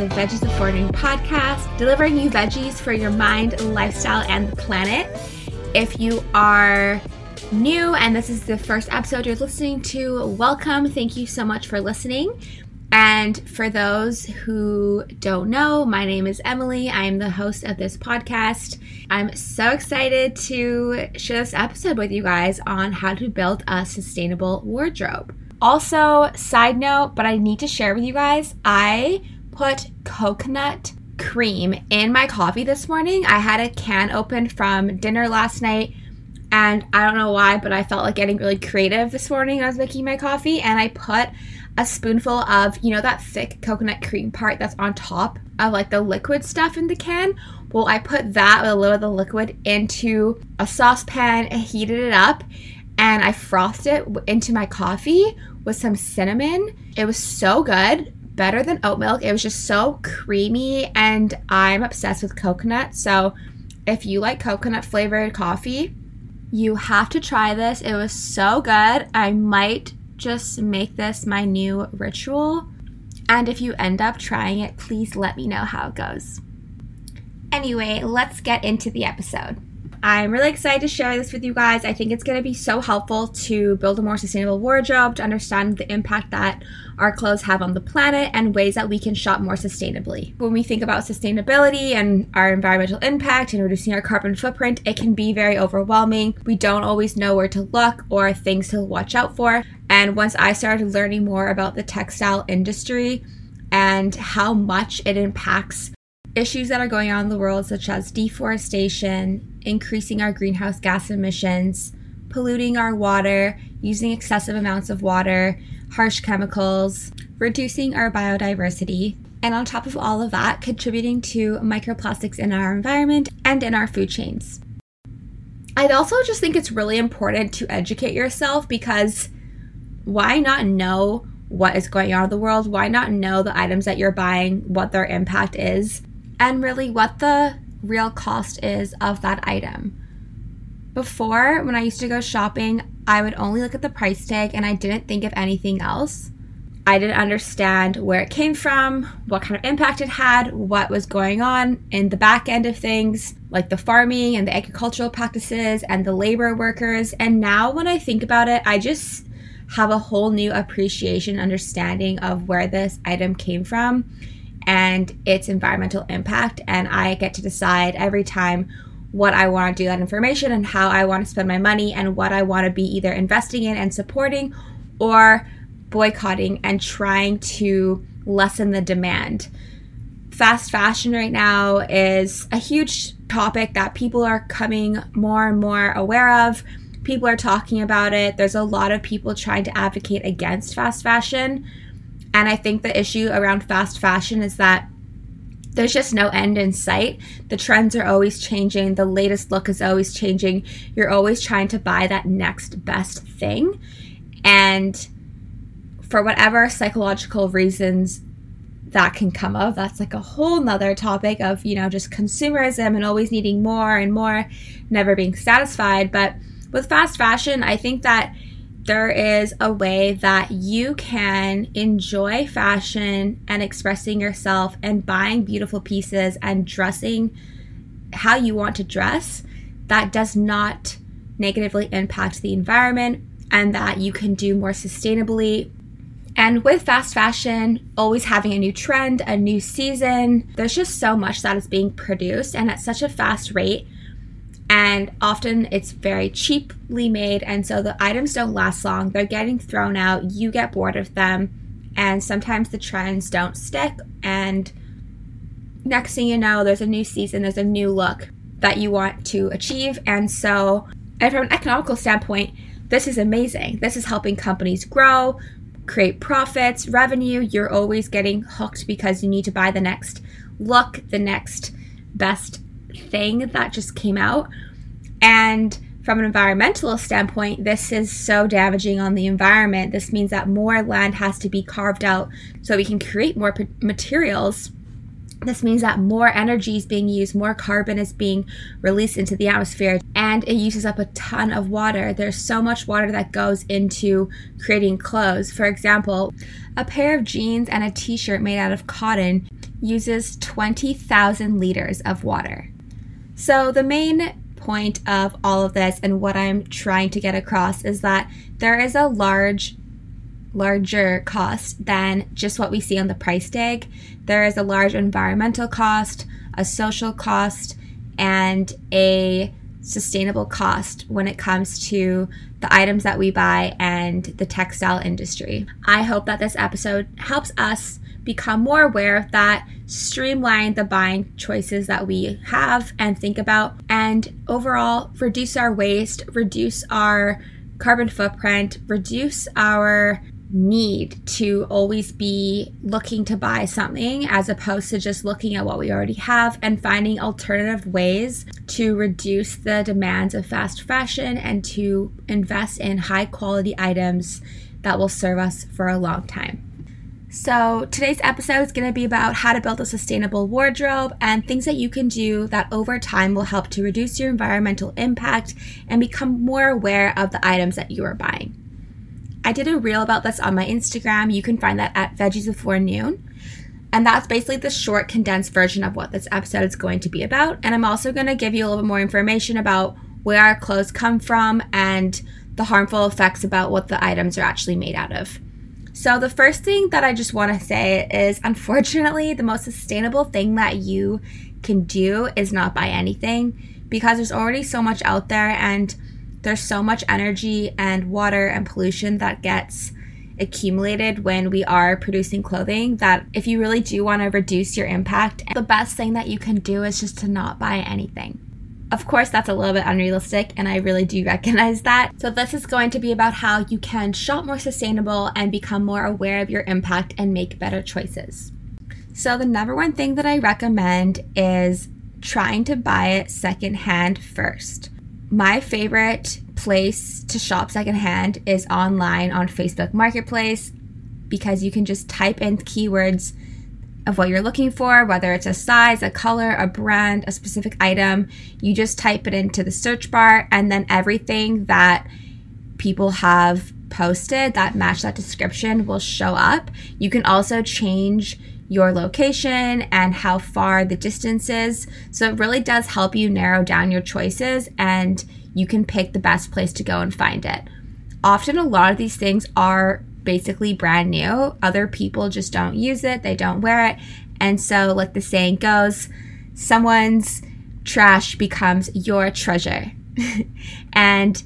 the Veggies of Fortune podcast, delivering you veggies for your mind, lifestyle, and the planet. If you are new and this is the first episode you're listening to, welcome. Thank you so much for listening. And for those who don't know, my name is Emily. I'm the host of this podcast. I'm so excited to share this episode with you guys on how to build a sustainable wardrobe. Also, side note, but I need to share with you guys, I put coconut cream in my coffee this morning. I had a can open from dinner last night and I don't know why, but I felt like getting really creative this morning. I was making my coffee and I put a spoonful of, you know, that thick coconut cream part that's on top of like the liquid stuff in the can. Well, I put that with a little of the liquid into a saucepan and heated it up and I frothed it into my coffee with some cinnamon. It was so good, better than oat milk. It was just so creamy and I'm obsessed with coconut. So if you like coconut flavored coffee, you have to try this. It was so good. I might just make this my new ritual. And if you end up trying it, please let me know how it goes. Anyway, let's get into the episode. I'm really excited to share this with you guys. I think it's going to be so helpful to build a more sustainable wardrobe, to understand the impact that our clothes have on the planet, and ways that we can shop more sustainably. When we think about sustainability and our environmental impact and reducing our carbon footprint, it can be very overwhelming. We don't always know where to look or things to watch out for. And once I started learning more about the textile industry and how much it impacts issues that are going on in the world, such as deforestation, increasing our greenhouse gas emissions, polluting our water, using excessive amounts of water, harsh chemicals, reducing our biodiversity, and on top of all of that, contributing to microplastics in our environment and in our food chains. I also just think it's really important to educate yourself because why not know what is going on in the world? Why not know the items that you're buying, what their impact is, and really what the real cost is of that item? Before, when I used to go shopping, I would only look at the price tag and I didn't think of anything else. I didn't understand where it came from, what kind of impact it had, what was going on in the back end of things, like the farming and the agricultural practices and the labor workers. And now when I think about it, I just have a whole new appreciation, understanding of where this item came from and its environmental impact. And I get to decide every time what I want to do that information and how I want to spend my money and what I want to be either investing in and supporting or boycotting and trying to lessen the demand. Fast fashion right now is a huge topic that people are coming more and more aware of people are talking about it. There's a lot of people trying to advocate against fast fashion. And I think the issue around fast fashion is that there's just no end in sight. The trends are always changing, the latest look is always changing. You're always trying to buy that next best thing. And for whatever psychological reasons that can come of, that's like a whole nother topic of, you know, just consumerism and always needing more and more, never being satisfied. But with fast fashion, I think that there is a way that you can enjoy fashion and expressing yourself and buying beautiful pieces and dressing how you want to dress that does not negatively impact the environment and that you can do more sustainably. And with fast fashion, always having a new trend, a new season, there's just so much that is being produced and at such a fast rate and often it's very cheaply made. And so the items don't last long. They're getting thrown out. You get bored of them. And sometimes the trends don't stick. And next thing you know there's a new season. There's a new look that you want to achieve. And so and from an economical standpoint this is amazing. This is helping companies grow create profits revenue. You're always getting hooked because you need to buy the next look the next best thing that just came out. And from an environmental standpoint, this is so damaging on the environment. This means that more land has to be carved out so we can create more p- materials. This means that more energy is being used, more carbon is being released into the atmosphere, and it uses up a ton of water. There's so much water that goes into creating clothes. For example, a pair of jeans and a t shirt made out of cotton uses 20,000 liters of water. So, the main point of all of this and what I'm trying to get across is that there is a large larger cost than just what we see on the price tag. There is a large environmental cost, a social cost, and a sustainable cost when it comes to the items that we buy and the textile industry. I hope that this episode helps us become more aware of that, streamline the buying choices that we have and think about, and overall reduce our waste, reduce our carbon footprint, reduce our need to always be looking to buy something as opposed to just looking at what we already have and finding alternative ways to reduce the demands of fast fashion and to invest in high quality items that will serve us for a long time. So, today's episode is going to be about how to build a sustainable wardrobe and things that you can do that over time will help to reduce your environmental impact and become more aware of the items that you are buying. I did a reel about this on my Instagram. You can find that at Veggies Before Noon. And that's basically the short, condensed version of what this episode is going to be about. And I'm also going to give you a little bit more information about where our clothes come from and the harmful effects about what the items are actually made out of. So, the first thing that I just want to say is unfortunately, the most sustainable thing that you can do is not buy anything because there's already so much out there and there's so much energy and water and pollution that gets accumulated when we are producing clothing that if you really do want to reduce your impact, the best thing that you can do is just to not buy anything. Of course, that's a little bit unrealistic, and I really do recognize that. So, this is going to be about how you can shop more sustainable and become more aware of your impact and make better choices. So, the number one thing that I recommend is trying to buy it secondhand first my favorite place to shop secondhand is online on Facebook Marketplace because you can just type in keywords of what you're looking for, whether it's a size, a color, a brand, a specific item. You just type it into the search bar, and then everything that people have posted that match that description will show up. You can also change your location and how far the distance is. So it really does help you narrow down your choices and you can pick the best place to go and find it. Often, a lot of these things are basically brand new. Other people just don't use it, they don't wear it. And so, like the saying goes, someone's trash becomes your treasure. and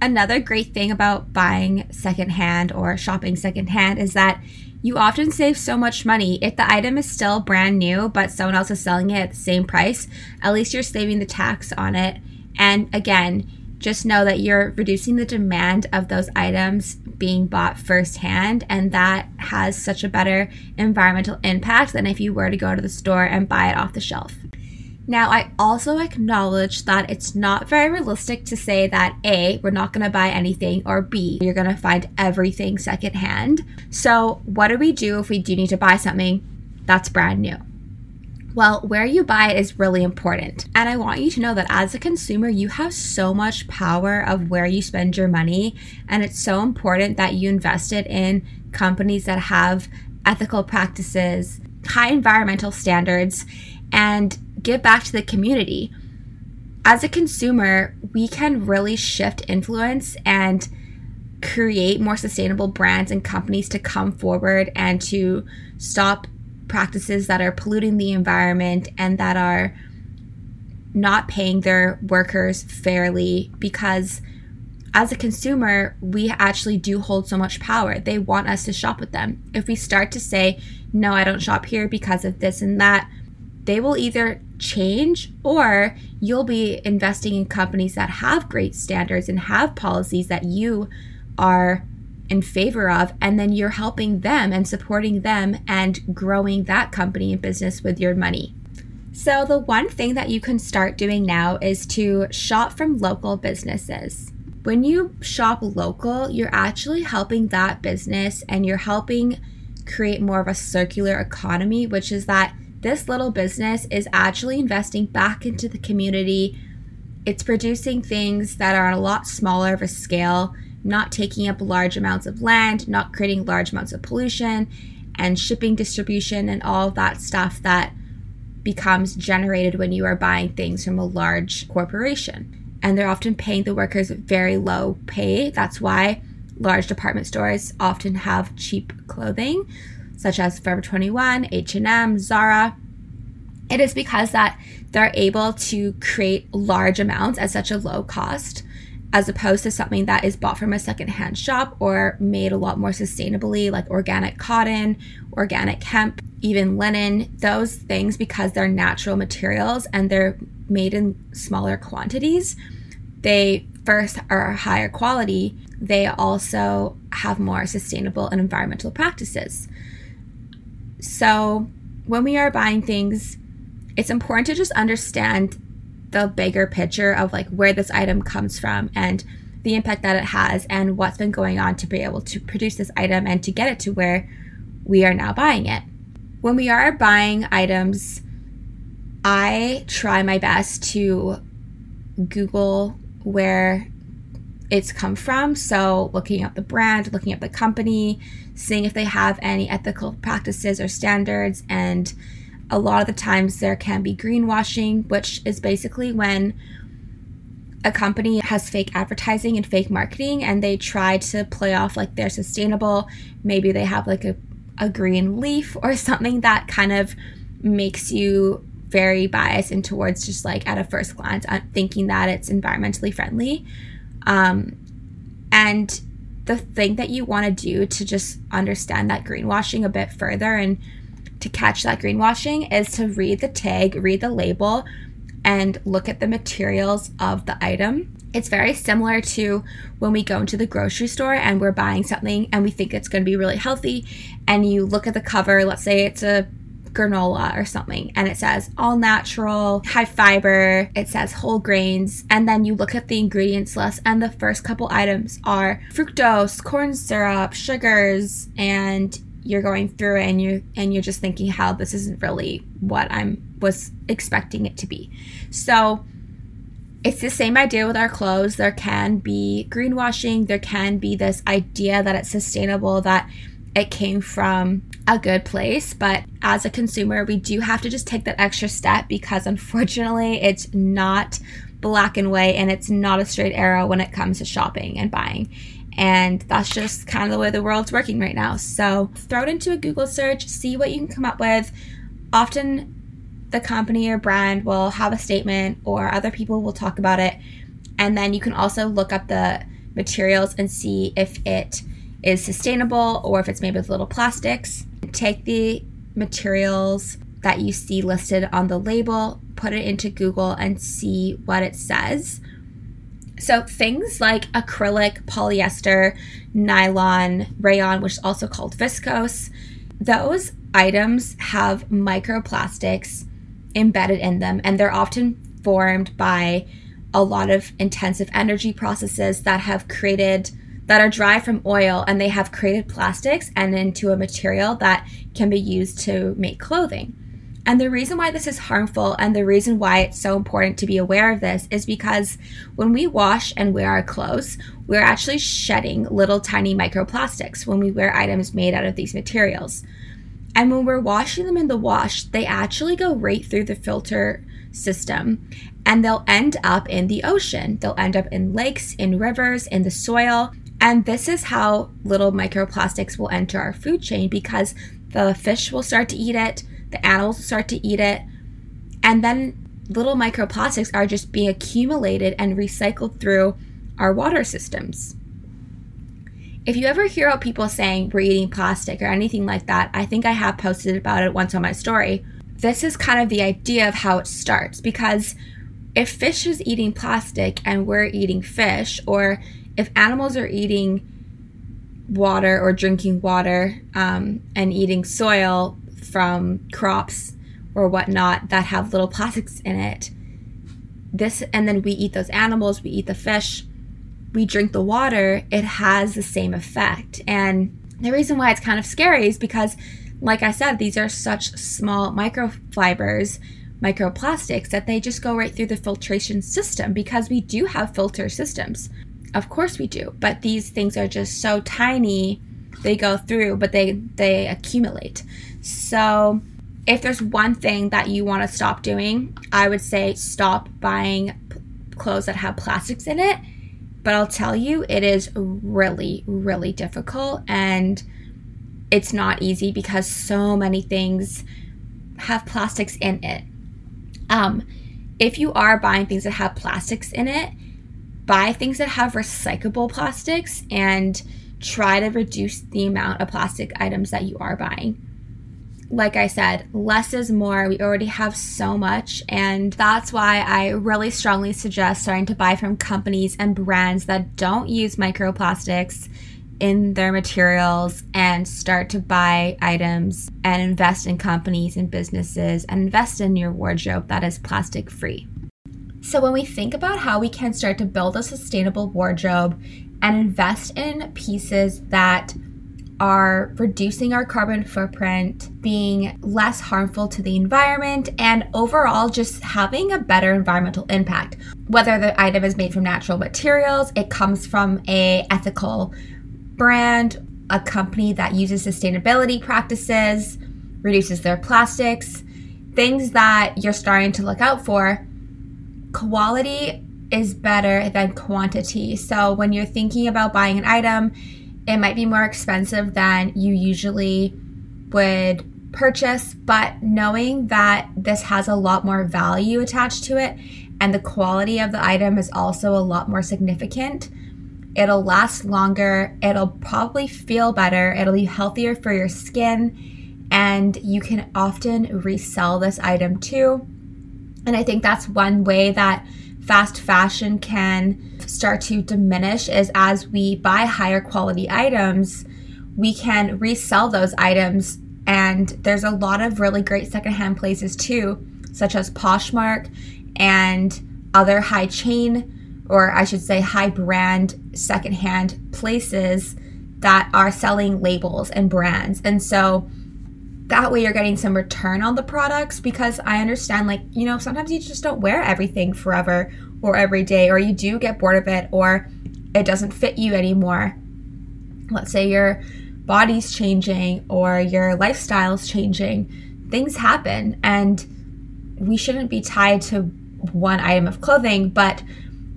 another great thing about buying secondhand or shopping secondhand is that you often save so much money. If the item is still brand new, but someone else is selling it at the same price, at least you're saving the tax on it. And again, just know that you're reducing the demand of those items being bought firsthand, and that has such a better environmental impact than if you were to go to the store and buy it off the shelf. Now, I also acknowledge that it's not very realistic to say that A, we're not going to buy anything, or B, you're going to find everything secondhand. So, what do we do if we do need to buy something that's brand new? Well, where you buy it is really important. And I want you to know that as a consumer, you have so much power of where you spend your money. And it's so important that you invest it in companies that have ethical practices, high environmental standards, and give back to the community. As a consumer, we can really shift influence and create more sustainable brands and companies to come forward and to stop practices that are polluting the environment and that are not paying their workers fairly because as a consumer, we actually do hold so much power. They want us to shop with them. If we start to say, no, I don't shop here because of this and that, they will either change or you'll be investing in companies that have great standards and have policies that you are in favor of and then you're helping them and supporting them and growing that company and business with your money. So the one thing that you can start doing now is to shop from local businesses. When you shop local, you're actually helping that business and you're helping create more of a circular economy, which is that this little business is actually investing back into the community. It's producing things that are on a lot smaller of a scale, not taking up large amounts of land, not creating large amounts of pollution, and shipping distribution and all that stuff that becomes generated when you are buying things from a large corporation. And they're often paying the workers very low pay. That's why large department stores often have cheap clothing, such as Forever 21, H&M, Zara. It is because that they're able to create large amounts at such a low cost as opposed to something that is bought from a secondhand shop or made a lot more sustainably, like organic cotton, organic hemp, even linen, those things, because they're natural materials and they're made in smaller quantities, they first are higher quality. They also have more sustainable and environmental practices. So, when we are buying things, it's important to just understand the bigger picture of like where this item comes from and the impact that it has and what's been going on to be able to produce this item and to get it to where we are now buying it. When we are buying items, I try my best to Google where it's come from. So, looking at the brand, looking at the company, seeing if they have any ethical practices or standards, and a lot of the times there can be greenwashing, which is basically when a company has fake advertising and fake marketing and they try to play off like they're sustainable. Maybe they have like a, a green leaf or something that kind of makes you very biased and towards just like at a first glance uh, thinking that it's environmentally friendly. Um, and the thing that you want to do to just understand that greenwashing a bit further and to catch that greenwashing is to read the tag, read the label, and look at the materials of the item. It's very similar to when we go into the grocery store and we're buying something and we think it's going to be really healthy, and you look at the cover, let's say it's a granola or something and it says all natural, high fiber, it says whole grains, and then you look at the ingredients list and the first couple items are fructose, corn syrup, sugars, and you're going through and you and you're just thinking how this isn't really what I'm was expecting it to be. So it's the same idea with our clothes. There can be greenwashing, there can be this idea that it's sustainable, that it came from a good place. But as a consumer, we do have to just take that extra step because unfortunately, it's not black and white and it's not a straight arrow when it comes to shopping and buying. And that's just kind of the way the world's working right now. So throw it into a Google search, see what you can come up with. Often the company or brand will have a statement or other people will talk about it. And then you can also look up the materials and see if it is sustainable or if it's made with little plastics. Take the materials that you see listed on the label, put it into Google, and see what it says. So things like acrylic, polyester, nylon, rayon, which is also called viscose, those items have microplastics embedded in them, and they're often formed by a lot of intensive energy processes that have created that are dry from oil and they have created plastics and into a material that can be used to make clothing. And the reason why this is harmful and the reason why it's so important to be aware of this is because when we wash and wear our clothes, we're actually shedding little tiny microplastics when we wear items made out of these materials. And when we're washing them in the wash, they actually go right through the filter system and they'll end up in the ocean. They'll end up in lakes, in rivers, in the soil. And this is how little microplastics will enter our food chain because the fish will start to eat it, the animals start to eat it, and then little microplastics are just being accumulated and recycled through our water systems. If you ever hear about people saying we're eating plastic or anything like that, I think I have posted about it once on my story. This is kind of the idea of how it starts because if fish is eating plastic and we're eating fish, or if animals are eating water or drinking water um, and eating soil from crops or whatnot that have little plastics in it. This, and then we eat those animals, we eat the fish, we drink the water, it has the same effect. And the reason why it's kind of scary is because, like I said, these are such small microfibers, microplastics, that they just go right through the filtration system because we do have filter systems. Of course we do, but these things are just so tiny they go through, but they they accumulate. So if there's one thing that you want to stop doing, I would say stop buying p- clothes that have plastics in it. But I'll tell you, it is really, really difficult and it's not easy because so many things have plastics in it. Um, if you are buying things that have plastics in it, buy things that have recyclable plastics and try to reduce the amount of plastic items that you are buying. Like I said, less is more. We already have so much, and that's why I really strongly suggest starting to buy from companies and brands that don't use microplastics in their materials and start to buy items and invest in companies and businesses and invest in your wardrobe that is plastic free. So, when we think about how we can start to build a sustainable wardrobe and invest in pieces that are reducing our carbon footprint, being less harmful to the environment, and overall just having a better environmental impact. Whether the item is made from natural materials, it comes from a ethical brand, a company that uses sustainability practices, reduces their plastics, things that you're starting to look out for, quality is better than quantity. So when you're thinking about buying an item, it might be more expensive than you usually would purchase, but knowing that this has a lot more value attached to it and the quality of the item is also a lot more significant It'll last longer. It'll probably feel better. It'll be healthier for your skin. And you can often resell this item too. And I think that's one way that fast fashion can start to diminish is as we buy higher quality items, we can resell those items. And there's a lot of really great secondhand places too, such as Poshmark and other high chain or I should say high brand secondhand places that are selling labels and brands. And so that way you're getting some return on the products because I understand like, you know, sometimes you just don't wear everything forever or every day or you do get bored of it or it doesn't fit you anymore. Let's say your body's changing or your lifestyle's changing. Things happen and we shouldn't be tied to one item of clothing, but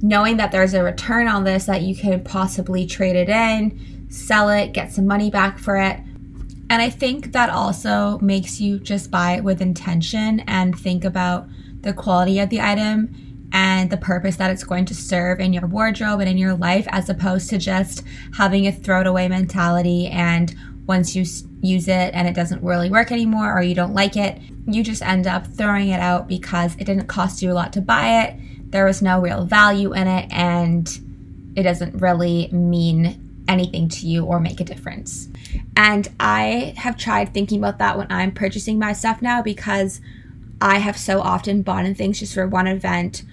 knowing that there's a return on this that you can possibly trade it in, sell it, get some money back for it. And I think that also makes you just buy it with intention and think about the quality of the item and the purpose that it's going to serve in your wardrobe and in your life, as opposed to just having a throw it away mentality. And once you use it and it doesn't really work anymore or you don't like it, you just end up throwing it out because it didn't cost you a lot to buy it there was no real value in it and it doesn't really mean anything to you or make a difference. And I have tried thinking about that when I'm purchasing my stuff now because I have so often bought in things just for one event,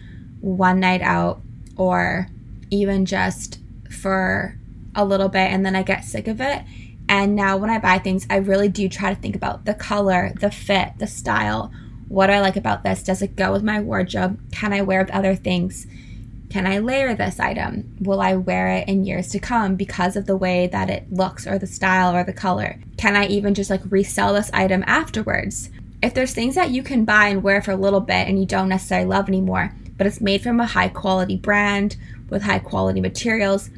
one night out, or even just for a little bit and then I get sick of it. And now when I buy things, I really do try to think about the color, the fit, the style, what do I like about this? Does it go with my wardrobe? Can I wear with other things? Can I layer this item? Will I wear it in years to come because of the way that it looks or the style or the color? Can I even just like resell this item afterwards? If there's things that you can buy and wear for a little bit and you don't necessarily love anymore, but it's made from a high quality brand with high quality materials,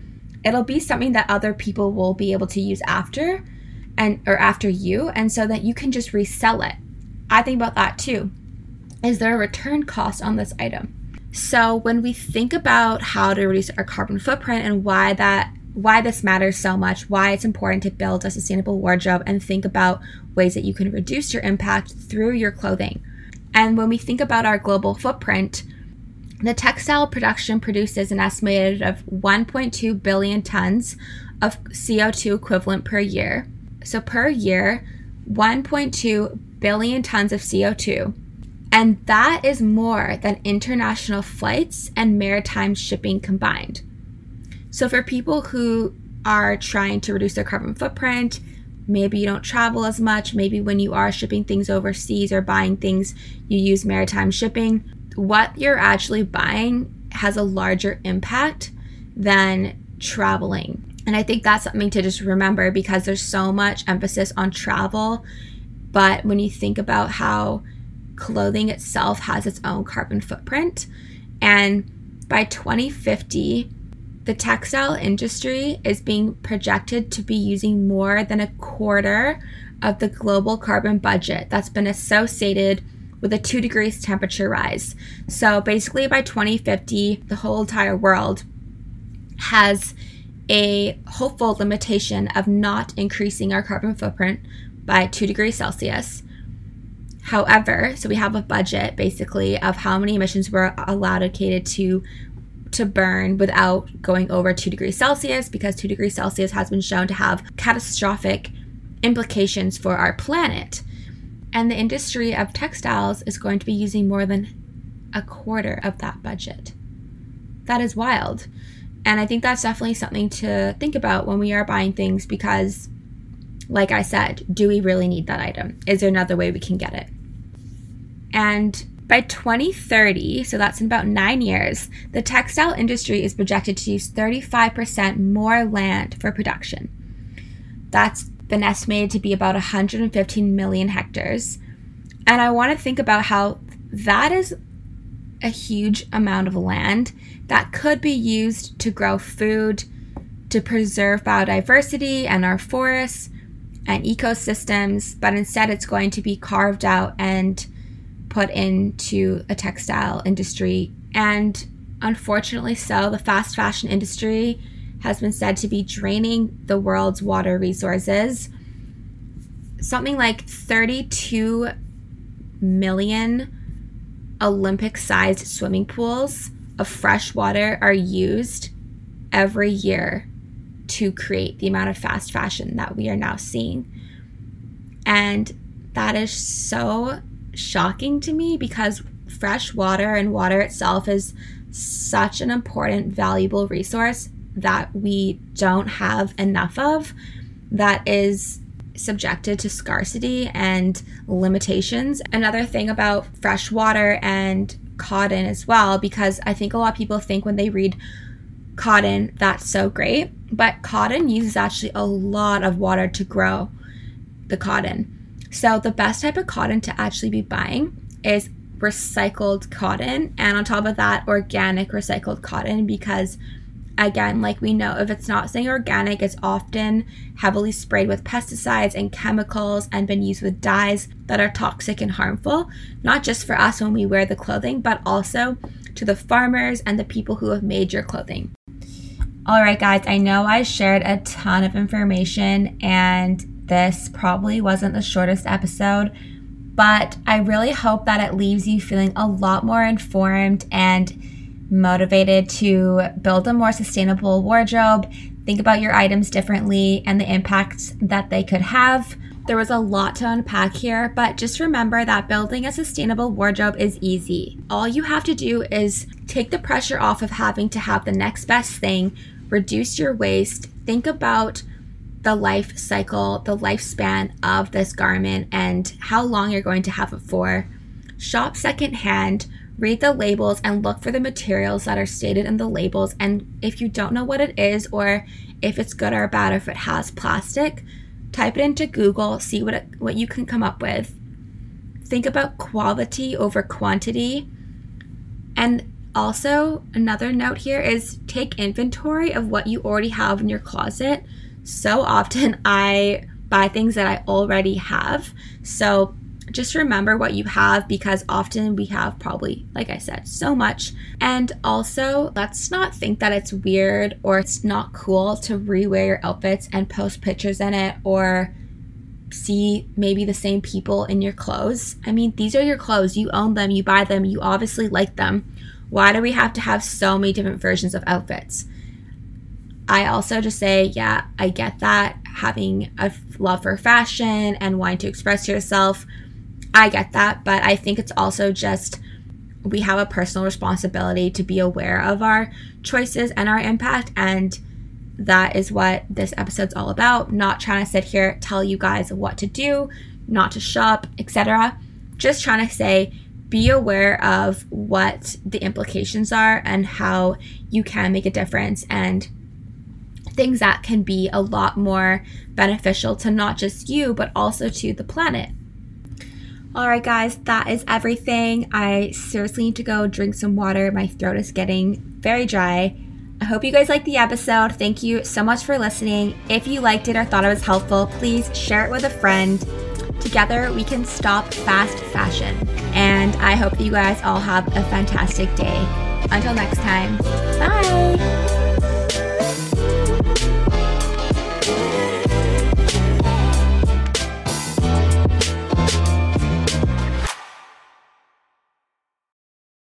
it'll be something that other people will be able to use after and or after you and so that you can just resell it I think about that too. Is there a return cost on this item? So when we think about how to reduce our carbon footprint and why that why this matters so much, why it's important to build a sustainable wardrobe and think about ways that you can reduce your impact through your clothing. And when we think about our global footprint, the textile production produces an estimated of 1.2 billion tons of CO2 equivalent per year. So per year, 1.2 billion tons of CO2. And that is more than international flights and maritime shipping combined. So, for people who are trying to reduce their carbon footprint, maybe you don't travel as much, maybe when you are shipping things overseas or buying things, you use maritime shipping, what you're actually buying has a larger impact than traveling. And I think that's something to just remember because there's so much emphasis on travel. But when you think about how clothing itself has its own carbon footprint, and by 2050, the textile industry is being projected to be using more than a quarter of the global carbon budget that's been associated with a 2 degrees temperature rise. So basically, by 2050, the whole entire world has a hopeful limitation of not increasing our carbon footprint by 2 degrees Celsius. However, so we have a budget basically of how many emissions we're allocated to to burn without going over 2 degrees Celsius because 2 degrees Celsius has been shown to have catastrophic implications for our planet. And the industry of textiles is going to be using more than a quarter of that budget. That is wild. And I think that's definitely something to think about when we are buying things because, like I said, do we really need that item? Is there another way we can get it? And by 2030, so that's in about nine years, the textile industry is projected to use 35% more land for production. That's been estimated to be about 115 million hectares. And I want to think about how that is a huge amount of land that could be used to grow food, to preserve biodiversity and our forests and ecosystems, but instead it's going to be carved out and put into a textile industry. And unfortunately, so, the fast fashion industry has been said to be draining the world's water resources. Something like 32 million Olympic sized swimming pools of fresh water are used every year to create the amount of fast fashion that we are now seeing. And that is so shocking to me because fresh water and water itself is such an important, valuable resource that we don't have enough of that is subjected to scarcity and limitations. Another thing about fresh water and cotton as well, because I think a lot of people think when they read cotton, that's so great. But cotton uses actually a lot of water to grow the cotton. So the best type of cotton to actually be buying is recycled cotton and on top of that organic recycled cotton because again like we know if it's not saying organic it's often heavily sprayed with pesticides and chemicals and been used with dyes that are toxic and harmful not just for us when we wear the clothing but also to the farmers and the people who have made your clothing. All right guys i know i shared a ton of information and this probably wasn't the shortest episode, but I really hope that it leaves you feeling a lot more informed and motivated to build a more sustainable wardrobe, think about your items differently, and the impacts that they could have. There was a lot to unpack here, but just remember that building a sustainable wardrobe is easy. All you have to do is take the pressure off of having to have the next best thing, reduce your waste, think about the life cycle, the lifespan of this garment, and how long you're going to have it for. Shop secondhand, read the labels, and look for the materials that are stated in the labels. And if you don't know what it is, or if it's good or bad, or if it has plastic, type it into Google, see what, it, what you can come up with. Think about quality over quantity. And also, another note here is take inventory of what you already have in your closet so often I buy things that I already have. So just remember what you have because often we have probably, like I said, so much. And also, let's not think that it's weird or it's not cool to rewear your outfits and post pictures in it or see maybe the same people in your clothes. I mean, these are your clothes. You own them, you buy them, you obviously like them. Why do we have to have so many different versions of outfits? I also just say, yeah, I get that having a love for fashion and wanting to express yourself. I get that, but I think it's also just we have a personal responsibility to be aware of our choices and our impact and that is what this episode's all about. Not trying to sit here tell you guys what to do, not to shop, etc. Just trying to say be aware of what the implications are and how you can make a difference and things that can be a lot more beneficial to not just you, but also to the planet. All right, guys, that is everything. I seriously need to go drink some water. My throat is getting very dry. I hope you guys liked the episode. Thank you so much for listening. If you liked it or thought it was helpful, please share it with a friend. Together, we can stop fast fashion. And I hope that you guys all have a fantastic day. Until next time, bye.